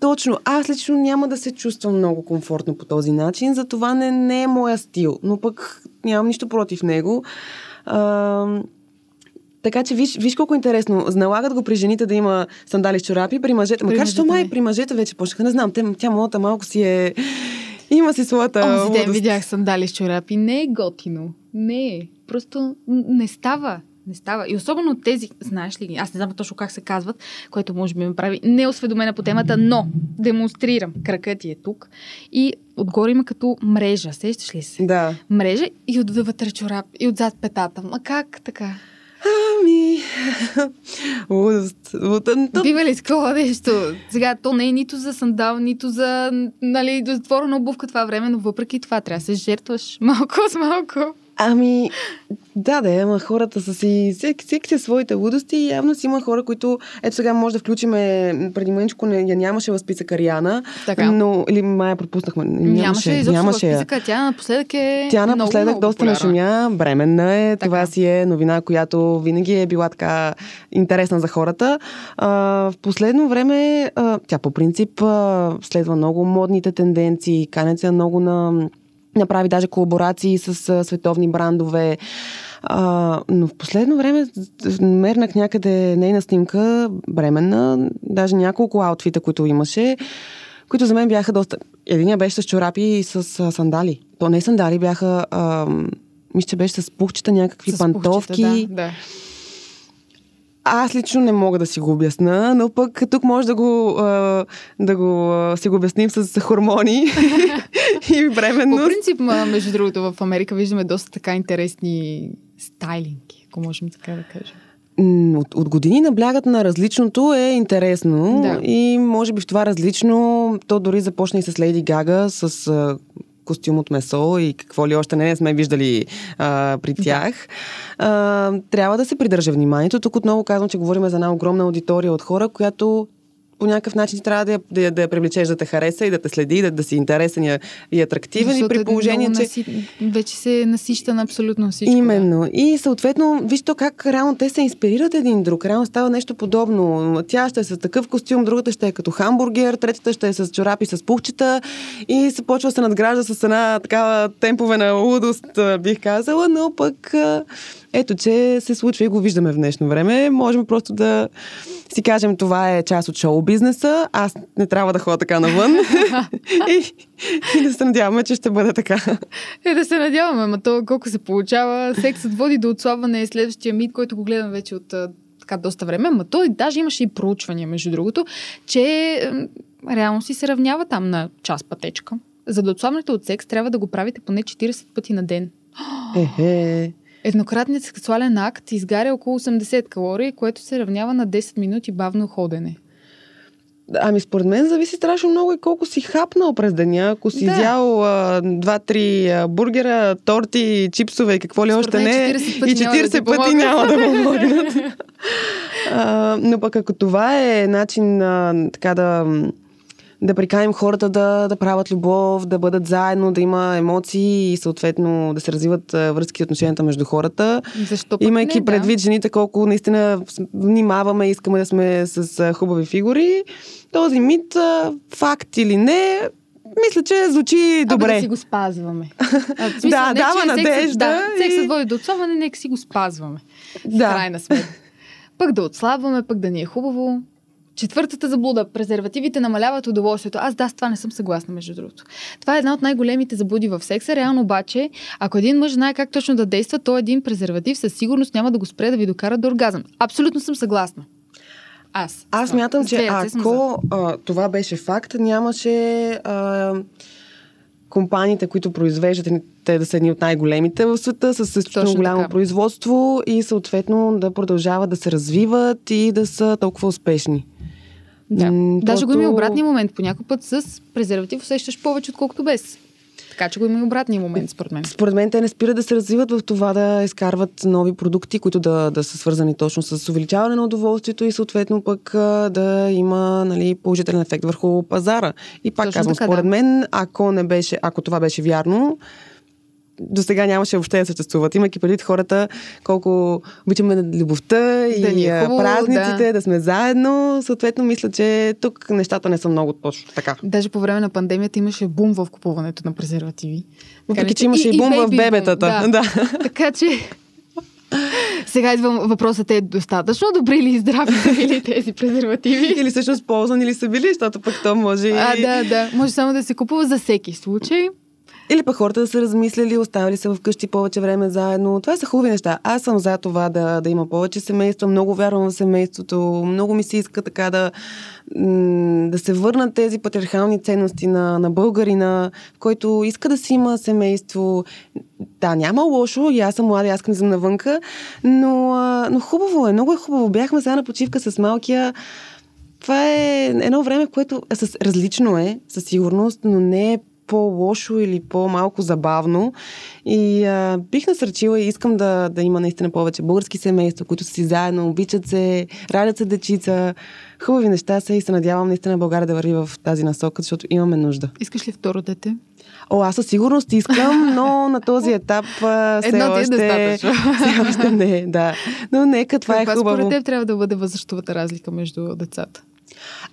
Точно. Аз лично няма да се чувствам много комфортно по този начин, затова не, не е моя стил, но пък нямам нищо против него. А, така че виж, виж колко интересно. Налагат го при жените да има сандали с чорапи, при мъжете. При Макар че май при мъжете вече почнаха. Не знам, тя модата малко си е... Има си своята Онзи ден видях сандали с чорапи. Не е готино. Не е. Просто не става. Не става. И особено тези, знаеш ли ги, аз не знам точно как се казват, което може би ме прави неосведомена по темата, но демонстрирам. Кракът ти е тук и отгоре има като мрежа. Сещаш ли се? Да. Мрежа и отвътре чорап и отзад петата. Ма как така? Ами... [laughs] Лудост. Лудост. То- Бива ли такова нещо? Сега, то не е нито за сандал, нито за нали, затворена обувка това време, но въпреки това трябва да се жертваш малко с малко. Ами, да, да, ама хората са си, всеки, всеки си е своите лудости и явно си има хора, които, ето сега може да включиме, преди мъничко не, я нямаше в списъка Риана, Така. но, или мая пропуснахме, нямаше, Нямаше изобщо нямаше в списъка. Тя напоследък е Тя много, напоследък много доста популярна. нашумя, бременна е. Така. Това си е новина, която винаги е била така интересна за хората. А, в последно време а, тя по принцип а, следва много модните тенденции, канят се много на направи даже колаборации с световни брандове. А, но в последно време мернах някъде нейна снимка, бременна, даже няколко аутфита, които имаше, които за мен бяха доста... Единия беше с чорапи и с а, сандали. То не сандали, бяха... А, мисля, че беше с пухчета, някакви С пантовки. пухчета, Да, да. Аз лично не мога да си го обясна, но пък тук може да го, да го си го обясним с хормони [laughs] и По бременност. принцип, ма, между другото, в Америка виждаме доста така интересни стайлинги, ако можем така да кажем. От, от години наблягат на различното е интересно Да. и може би в това различно то дори започна и с Лейди Гага с костюм от месо и какво ли още не, не сме виждали а, при тях. А, трябва да се придържа вниманието. Тук отново казвам, че говорим за една огромна аудитория от хора, която по някакъв начин трябва да я, да, я, да я привлечеш да те хареса и да те следи, да, да си интересен и, и атрактивен. Защото и при е положение, че наси... вече се насища на абсолютно всичко. Именно. И съответно, виж то как реално те се инспирират един друг. Реално става нещо подобно. Тя ще е с такъв костюм, другата ще е като хамбургер, третата ще е с чорапи с пухчета и се почва да се надгражда с една такава темповена лудост, а, бих казала, но пък ето, че се случва и го виждаме в днешно време. Можем просто да си кажем, това е част от шоу бизнеса. Аз не трябва да ходя така навън. [laughs] и, и да се надяваме, че ще бъде така. Е, да се надяваме, ама то колко се получава. Сексът води до отслабване е следващия мит, който го гледам вече от така доста време. Ама той даже имаше и проучвания, между другото, че реално си се равнява там на час пътечка. За да отслабнете от секс, трябва да го правите поне 40 пъти на ден. Ехе. Еднократният сексуален акт изгаря около 80 калории, което се равнява на 10 минути бавно ходене. Ами според мен зависи страшно много и колко си хапнал през деня. Ако си Да. изял два-три бургера, торти, чипсове и какво ли Според още не, 40 пъти и няма да 40 ти пъти помогнат. няма да помогнат. [laughs] а, но пък ако това е начин а, така да да приканим хората да, да правят любов, да бъдат заедно, да има емоции и съответно да се развиват връзки и отношенията между хората. Защо Имайки не, предвид жените колко наистина внимаваме, искаме да сме с хубави фигури, този мит, факт или не, мисля, че звучи Да. Абе, добре. да си го спазваме. [laughs] А, в смисъл, Да, не, дава сексът- надежда Да, и- сексът води до отслабване, нека си го спазваме. В Да. крайна сметка. Пък да отслабваме, пък да ни е хубаво. Четвъртата заблуда. Презервативите намаляват удоволствието. Аз да, с това не съм съгласна, между другото. Това е една от най-големите заблуди в секса. Реално обаче, ако един мъж знае как точно да действа, то един презерватив със сигурност няма да го спре да ви докара до оргазъм. Абсолютно съм съгласна. Аз. Аз Това. мятам, че ако а, това беше факт, нямаше а, компаниите, които произвеждат, те да са едни от най-големите в света, с изключително голямо така. производство и съответно да продължават да се развиват и да са толкова успешни. Да. М, Даже го има и просто- обратния момент. По някой път с презерватив усещаш повече, отколкото без. Така че го има и обратния момент, според мен. Според мен те не спират да се развиват в това да изкарват нови продукти, които да, да са свързани точно с увеличаване на удоволствието и съответно пък да има нали, положителен ефект върху пазара. И пак Точно казвам, така, според да. мен, ако, не беше, ако това беше вярно, до сега нямаше въобще да съществуват. Имайки предвид хората колко обичаме любовта и Да ни е хубаво, празниците, да. да. сме заедно. Съответно, мисля, че тук нещата не са много точно така. Даже по време на пандемията имаше бум в купуването на презервативи. Въпреки, че имаше и бум в бейби бебетата. бум, Да. [laughs] Така че... Сега идвам въпросът е достатъчно добри ли и здрави са били тези презервативи? [laughs] Или всъщност ползвани ли са били, защото пък то може и... А, да, да. Може само да се купува за всеки случай. Или пък хората да са размислили, оставили се вкъщи повече време заедно. Това са хубави неща. Аз съм за това да, да има повече семейства. Много вярвам в семейството. Много ми се иска така да, да се върнат тези патриархални ценности на, на българина, който иска да си има семейство. Да, няма лошо. И аз съм млада, аз искам навънка. Но, но хубаво е. Много е хубаво. Бяхме сега на почивка с малкия. Това е едно време, в което с, различно е, със сигурност, но не е по-лошо или по-малко забавно. И а, бих насърчила и искам да, да има наистина повече български семейства, които са си заедно, обичат се, радят се дечица. Хубави неща са и се надявам наистина България да върви в тази насока, защото имаме нужда. Искаш ли второ дете? О, аз със сигурност искам, но на този етап а, все Едно е още... достатъчно. [laughs] все още не, да. Но нека това Каква е хубаво. според теб трябва да бъде възрастовата разлика между децата?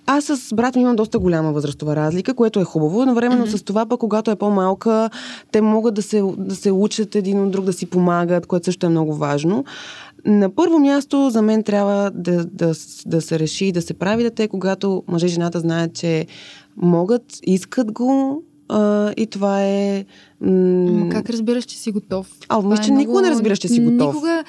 Аз с брат ми имам доста голяма възрастова разлика, което е хубаво. Едновременно mm-hmm. с това, пък когато е по-малка, те могат да се, да се учат един от друг, да си помагат, което също е много важно. На първо място, за мен трябва да, да, да се реши и да се прави дете, когато мъже и жената знаят, че могат, искат го, а, и това е... М... Как разбираш, че си готов? А, мисля, че е никога не разбираш, че си готов. Никога...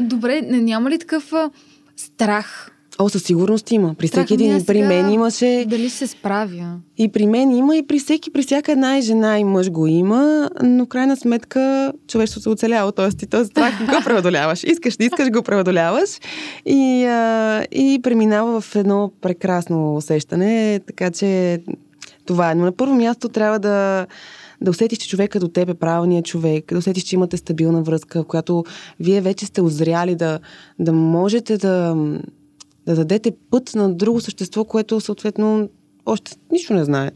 Добре, не- няма ли такъв а, страх? О, със сигурност има. При всеки един. И при сега мен имаше... Дали се справя? И при мен има, и при всеки, при всяка една и жена и мъж го има, но крайна сметка човечеството се оцелява. Тоест ти този страх го [laughs] преодоляваш. Искаш, не искаш, го преодоляваш и, а, и преминава в едно прекрасно усещане. Така че това е. Но на първо място трябва да да усетиш, че човека до теб е правилният човек, да усетиш, че имате стабилна връзка, в която вие вече сте озряли да, да можете да, да дадете път на друго същество, което съответно още нищо не знае.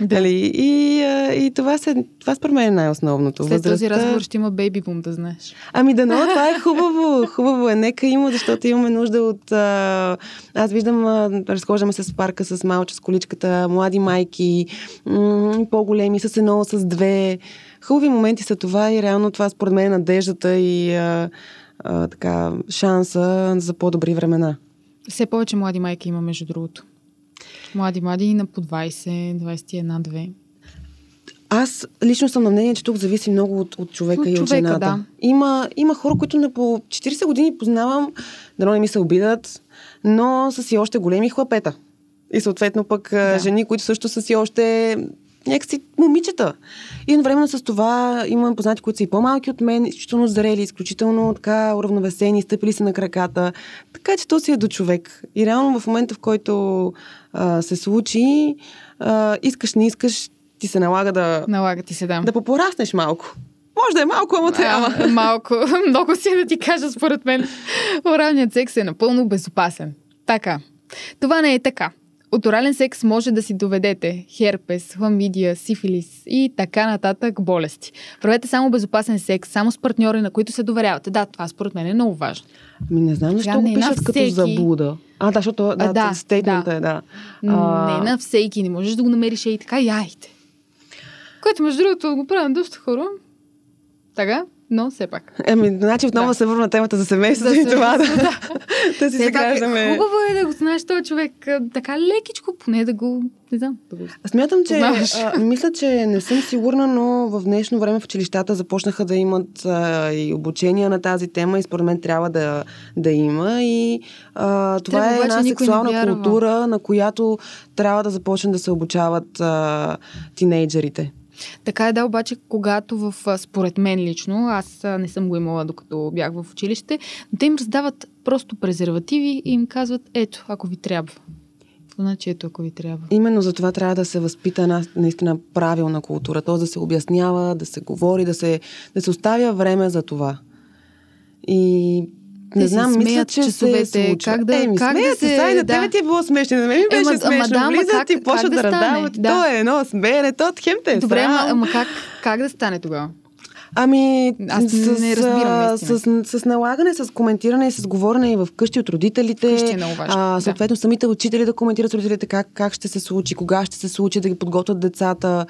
Да. Дали? И, и това, се, това според мен е най-основното. След този Възрастта- разговор ще има бейби бум, да знаеш. Ами да, но това е [laughs] хубаво. Хубаво е. Нека има, защото имаме нужда от... А... Аз виждам, а, разхождаме се с парка с малче, с количката, млади майки, м- по-големи, с едно, с две. Хубави моменти са това и реално това според мен е надеждата и а, а, така, шанса за по-добри времена. Все повече млади майки има, между другото. Млади, млади на по 20, 21, 2. Аз лично съм на мнение, че тук зависи много от, от човека От и от човека, жената. да. Има, има хора, които на по 40 години познавам, дано не ми се обидат, но са си още големи хлапета. И съответно пък да. жени, които също са си още някакси момичета. И едновременно с това имам познати, които са и по-малки от мен, изключително зрели, изключително така уравновесени, стъпили се на краката. Така че то си е до човек. И реално в момента, в който а, се случи, а, искаш, не искаш, ти се налага да, Налага ти се, да. да попораснеш малко. Може да е малко, ама трябва. А, [laughs] малко. [laughs] Много си е да ти кажа, според мен. Оралният секс е напълно безопасен. Така. Това не е така. От орален секс може да си доведете херпес, хламидия, сифилис и така нататък болести. Правете само безопасен секс, само с партньори, на които се доверявате. Да, това според мен е много важно. Ами не знам защо го на пишат като всеки. заблуда. А, да, защото да, А, да, да, стейтмента да. е, да. А... Не на всеки, не можеш да го намериш и така, яйте. Което, между другото, го правят доста хора. Така, но все пак. Еми, значи отново Да. се върна на темата за семейството За и това да, семейството, [laughs] да си е граждаме. хубаво е да го знаеш този човек така лекичко, поне да го, не знам, да го Смятам, че Познаваш. а, мисля, че не съм сигурна, но в днешно време в училищата започнаха да имат а, и обучения на тази тема и според мен трябва да, да има. И а, това Трябва, е една не сексуална култура, на която трябва да започне да се обучават а, тинейджерите. Така е, да, обаче, когато в, според мен лично, аз не съм го имала докато бях в училище, те им раздават просто презервативи и им казват, ето, ако ви трябва. Значи, ето, ако ви трябва. Именно за това трябва да се възпита една наистина правилна култура, т.е. да се обяснява, да се говори, да се, да се оставя време за това. И не си знам, мисля, че часовете, се случва. как да- Еми, как да смеят се, се- сай, на да. тебе ти е било смешно, на мен ми беше Ема, ама смешно. да, ама Влизат как- и почват да да раздават. Да. То е едно смеене, то от хем те е Добре, ама, ама как, как да стане тогава? Ами, Аз с, не разбирам, наистина. с, с налагане, с коментиране с говорене и вкъщи от родителите. Вкъщи е много важно, А, да. съответно, самите учители да коментират с родителите как, как ще се случи, кога ще се случи, да ги подготвят децата.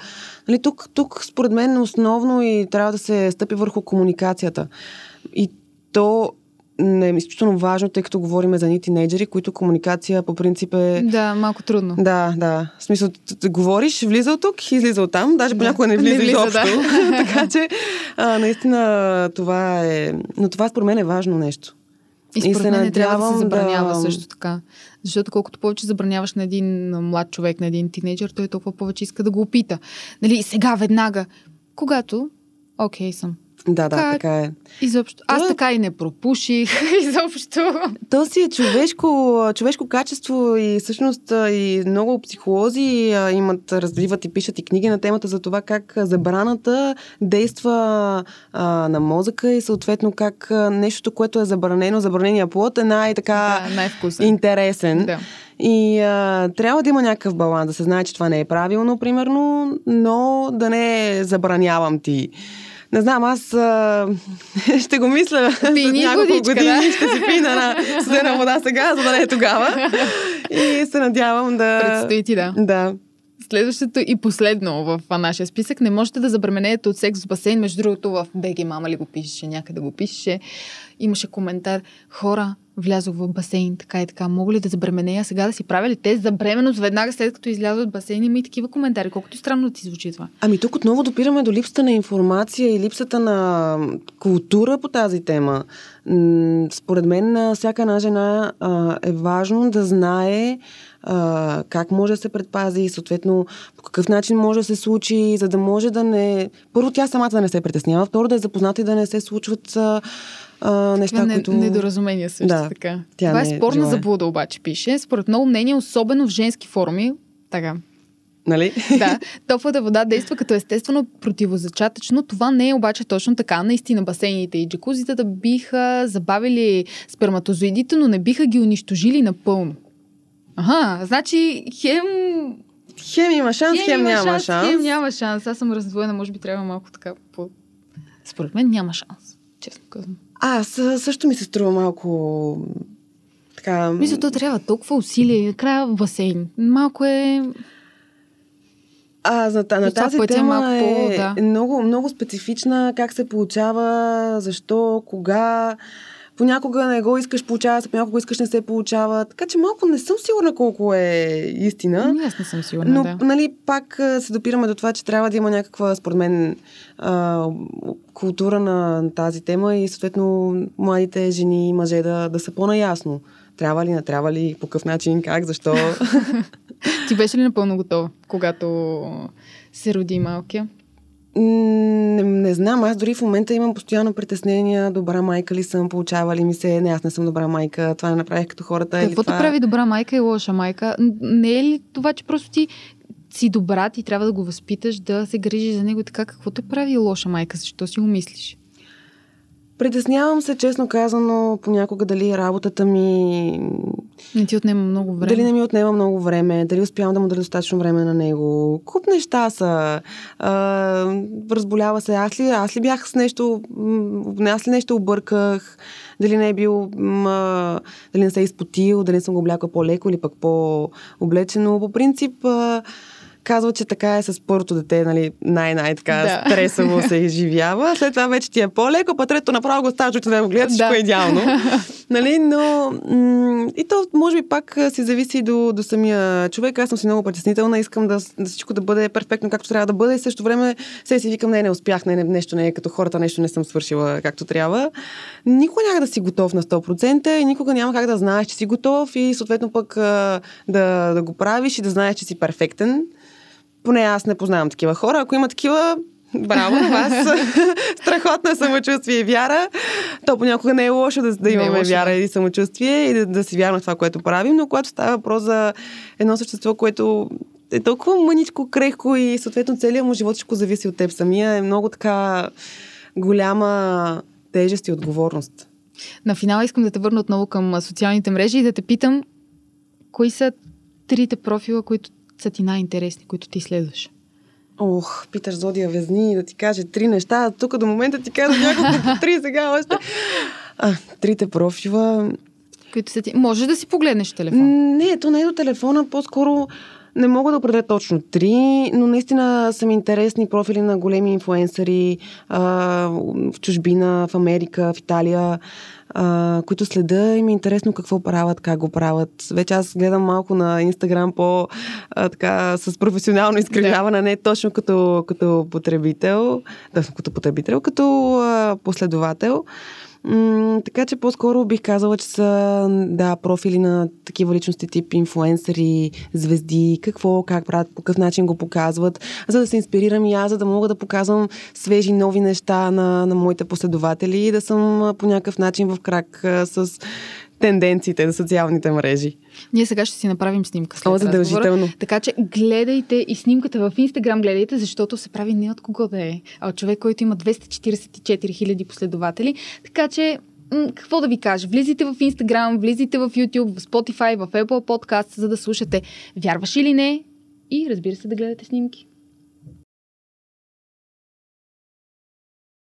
Нали, тук, тук, според мен, основно и трябва да се стъпи върху комуникацията. И то не е изключително важно, тъй като говорим за ни тинейджери, които комуникация по принцип е... Да, малко трудно. Да, да. В смисъл, говориш, влиза от тук, излиза от там. Даже Да. понякога не Не влиза, влиза, изобщо. да. [laughs] така че, а, наистина, това е... Но това според мен е важно нещо. И И според се мен не трябва да се забранява да- също така. Защото колкото повече забраняваш на един млад човек, на един тинейджър, той толкова повече иска да го опита. Нали, сега, веднага. Когато, окей съм. Да, да, така е. Изобщо. Аз То е- така и не пропуших. [laughs] Изобщо. То си е човешко, човешко качество и всъщност и много психолози имат, развиват и пишат и книги на темата за това как забраната действа а, на мозъка и съответно как нещото, което е забранено, забранения плод е най-така Да, най-вкусен. интересен. Да. И а, трябва да има някакъв баланс, да се знае, че това не е правилно, примерно, но да не забранявам ти. Не знам, аз а, [laughs] ще го мисля Пий след няколко водичка, години, да. ще си пина на [laughs] студена вода сега, за да не е тогава. И се надявам да... Предстои ти, да. Да. Следващото и последно в нашия списък. Не можете да забременеете от секс в басейн. Между другото, в БГ мама ли го пишеше, някъде го пишеше. Имаше коментар. Хора, влязох в басейн, така и така. Мога ли да забременея сега да си правя ли тест за бременност веднага след като изляза от басейн? Има и такива коментари. Колкото странно ти звучи това. Ами тук отново допираме до липсата на информация и липсата на култура по тази тема. Според мен всяка една жена а, е важно да знае а, как може да се предпази и съответно по какъв начин може да се случи, за да може да не... Първо тя самата да не се притеснява, второ да е запозната и да не се случват а, а, неща, Това не, които... недоразумение също Да, така. тя Това е не спорна желае. заблуда, обаче пише. Според много мнение, особено в женски форми. Така, Нали? да, [laughs] топлата вода действа като естествено противозачатъчно. Това не е обаче точно така. Наистина басейните и джакузитата биха забавили сперматозоидите, но не биха ги унищожили напълно. Ага, значи хем... Хем има шанс, хем, има няма шанс. Хем няма шанс. Аз съм раздвоена, може би трябва малко така по... Според мен няма шанс, честно казвам. Аз също ми се струва малко така... Мисля, то трябва толкова усилие. Накрая в басейн. Малко е... А, на това тази пътя е тема малко е, по- да. много, много специфична, как се получава, защо, кога. Понякога не го искаш, получава се, понякога искаш, не се получава. Така че малко не съм сигурна колко е истина. Ами, Аз не съм сигурна, Но, да. нали, пак се допираме до това, че трябва да има някаква, според мен, а, култура на тази тема и съответно младите жени и мъже да, да са по-наясно. Трябва ли, не трябва ли, по какъв начин, как, защо. [laughs] Ти беше ли напълно готова, когато се роди малкия? Не, не знам, аз дори в момента имам постоянно притеснения, добра майка ли съм, получава ли ми се, не, аз не съм добра майка, това не направих като хората. Какво това... прави добра майка и лоша майка? Не е ли това, че просто ти си добра, ти трябва да го възпиташ, да се грижи за него така, какво те прави лоша майка, защо си го мислиш? Притеснявам се, честно казано, понякога дали работата ми... Не ти отнема много време. Дали не ми отнема много време, дали успявам да му дадя достатъчно време на него. Куп неща са. А, разболява се. Аз ли, аз ли бях с нещо... Аз ли нещо обърках? Дали не е бил... М, дали не се е изпотил? Дали не съм го облякла по-леко или пък по-облечено? По принцип... А, казва, че така е с първото дете, нали, най-най така да. стресово се изживява. След това вече ти е по-леко, па трето направо го става, че да го всичко да. е идеално. [laughs] нали, но м- и то може би пак си зависи до, до самия човек. Аз съм си много притеснителна, искам да, да всичко да бъде перфектно както трябва да бъде и също време се си викам, не, не успях, не, не, нещо не е като хората, нещо не съм свършила както трябва. Никога няма да си готов на 100% и никога няма как да знаеш, че си готов и съответно пък да, да го правиш и да знаеш, че си перфектен поне аз не познавам такива хора. Ако има такива, Браво на вас! [laughs] Страхотна самочувствие и вяра. То понякога не е лошо да, да имаме е лошо, вяра и самочувствие и да, да си вярваме в това, което правим, но когато става въпрос за едно същество, което е толкова мъничко, крехко и съответно целият му живот всичко зависи от теб самия, е много така голяма тежест и отговорност. На финала искам да те върна отново към социалните мрежи и да те питам, кои са трите профила, които са ти най-интересни, които ти следваш? Ох, питаш Зодия Везни да ти каже три неща. Тук до момента ти казвам няколко по три сега още. А, трите профила. Които са ти... Може да си погледнеш телефон. Не, то не е до телефона, по-скоро не мога да определя точно три, но наистина са ми интересни профили на големи инфуенсъри а, в чужбина, в Америка, в Италия, а, които следа и ми е интересно какво правят, как го правят. Вече аз гледам малко на Инстаграм по а, така с професионално изкривяване, да. не точно като, като потребител, да, като потребител, като а, последовател. М- така че по-скоро бих казала, че са да, профили на такива личности тип инфуенсъри, звезди, какво, как правят, по какъв начин го показват, за да се инспирирам и аз, за да мога да показвам свежи, нови неща на, на моите последователи и да съм по някакъв начин в крак с тенденциите на социалните мрежи. Ние сега ще си направим снимка след О, задължително. Разговора. Така че гледайте и снимката в Инстаграм гледайте, защото се прави не от кого да е, а от човек, който има 244 хиляди последователи. Така че какво да ви кажа? Влизайте в Инстаграм, влизайте в YouTube, в Spotify, в Apple Podcast, за да слушате Вярваш или не? И разбира се да гледате снимки.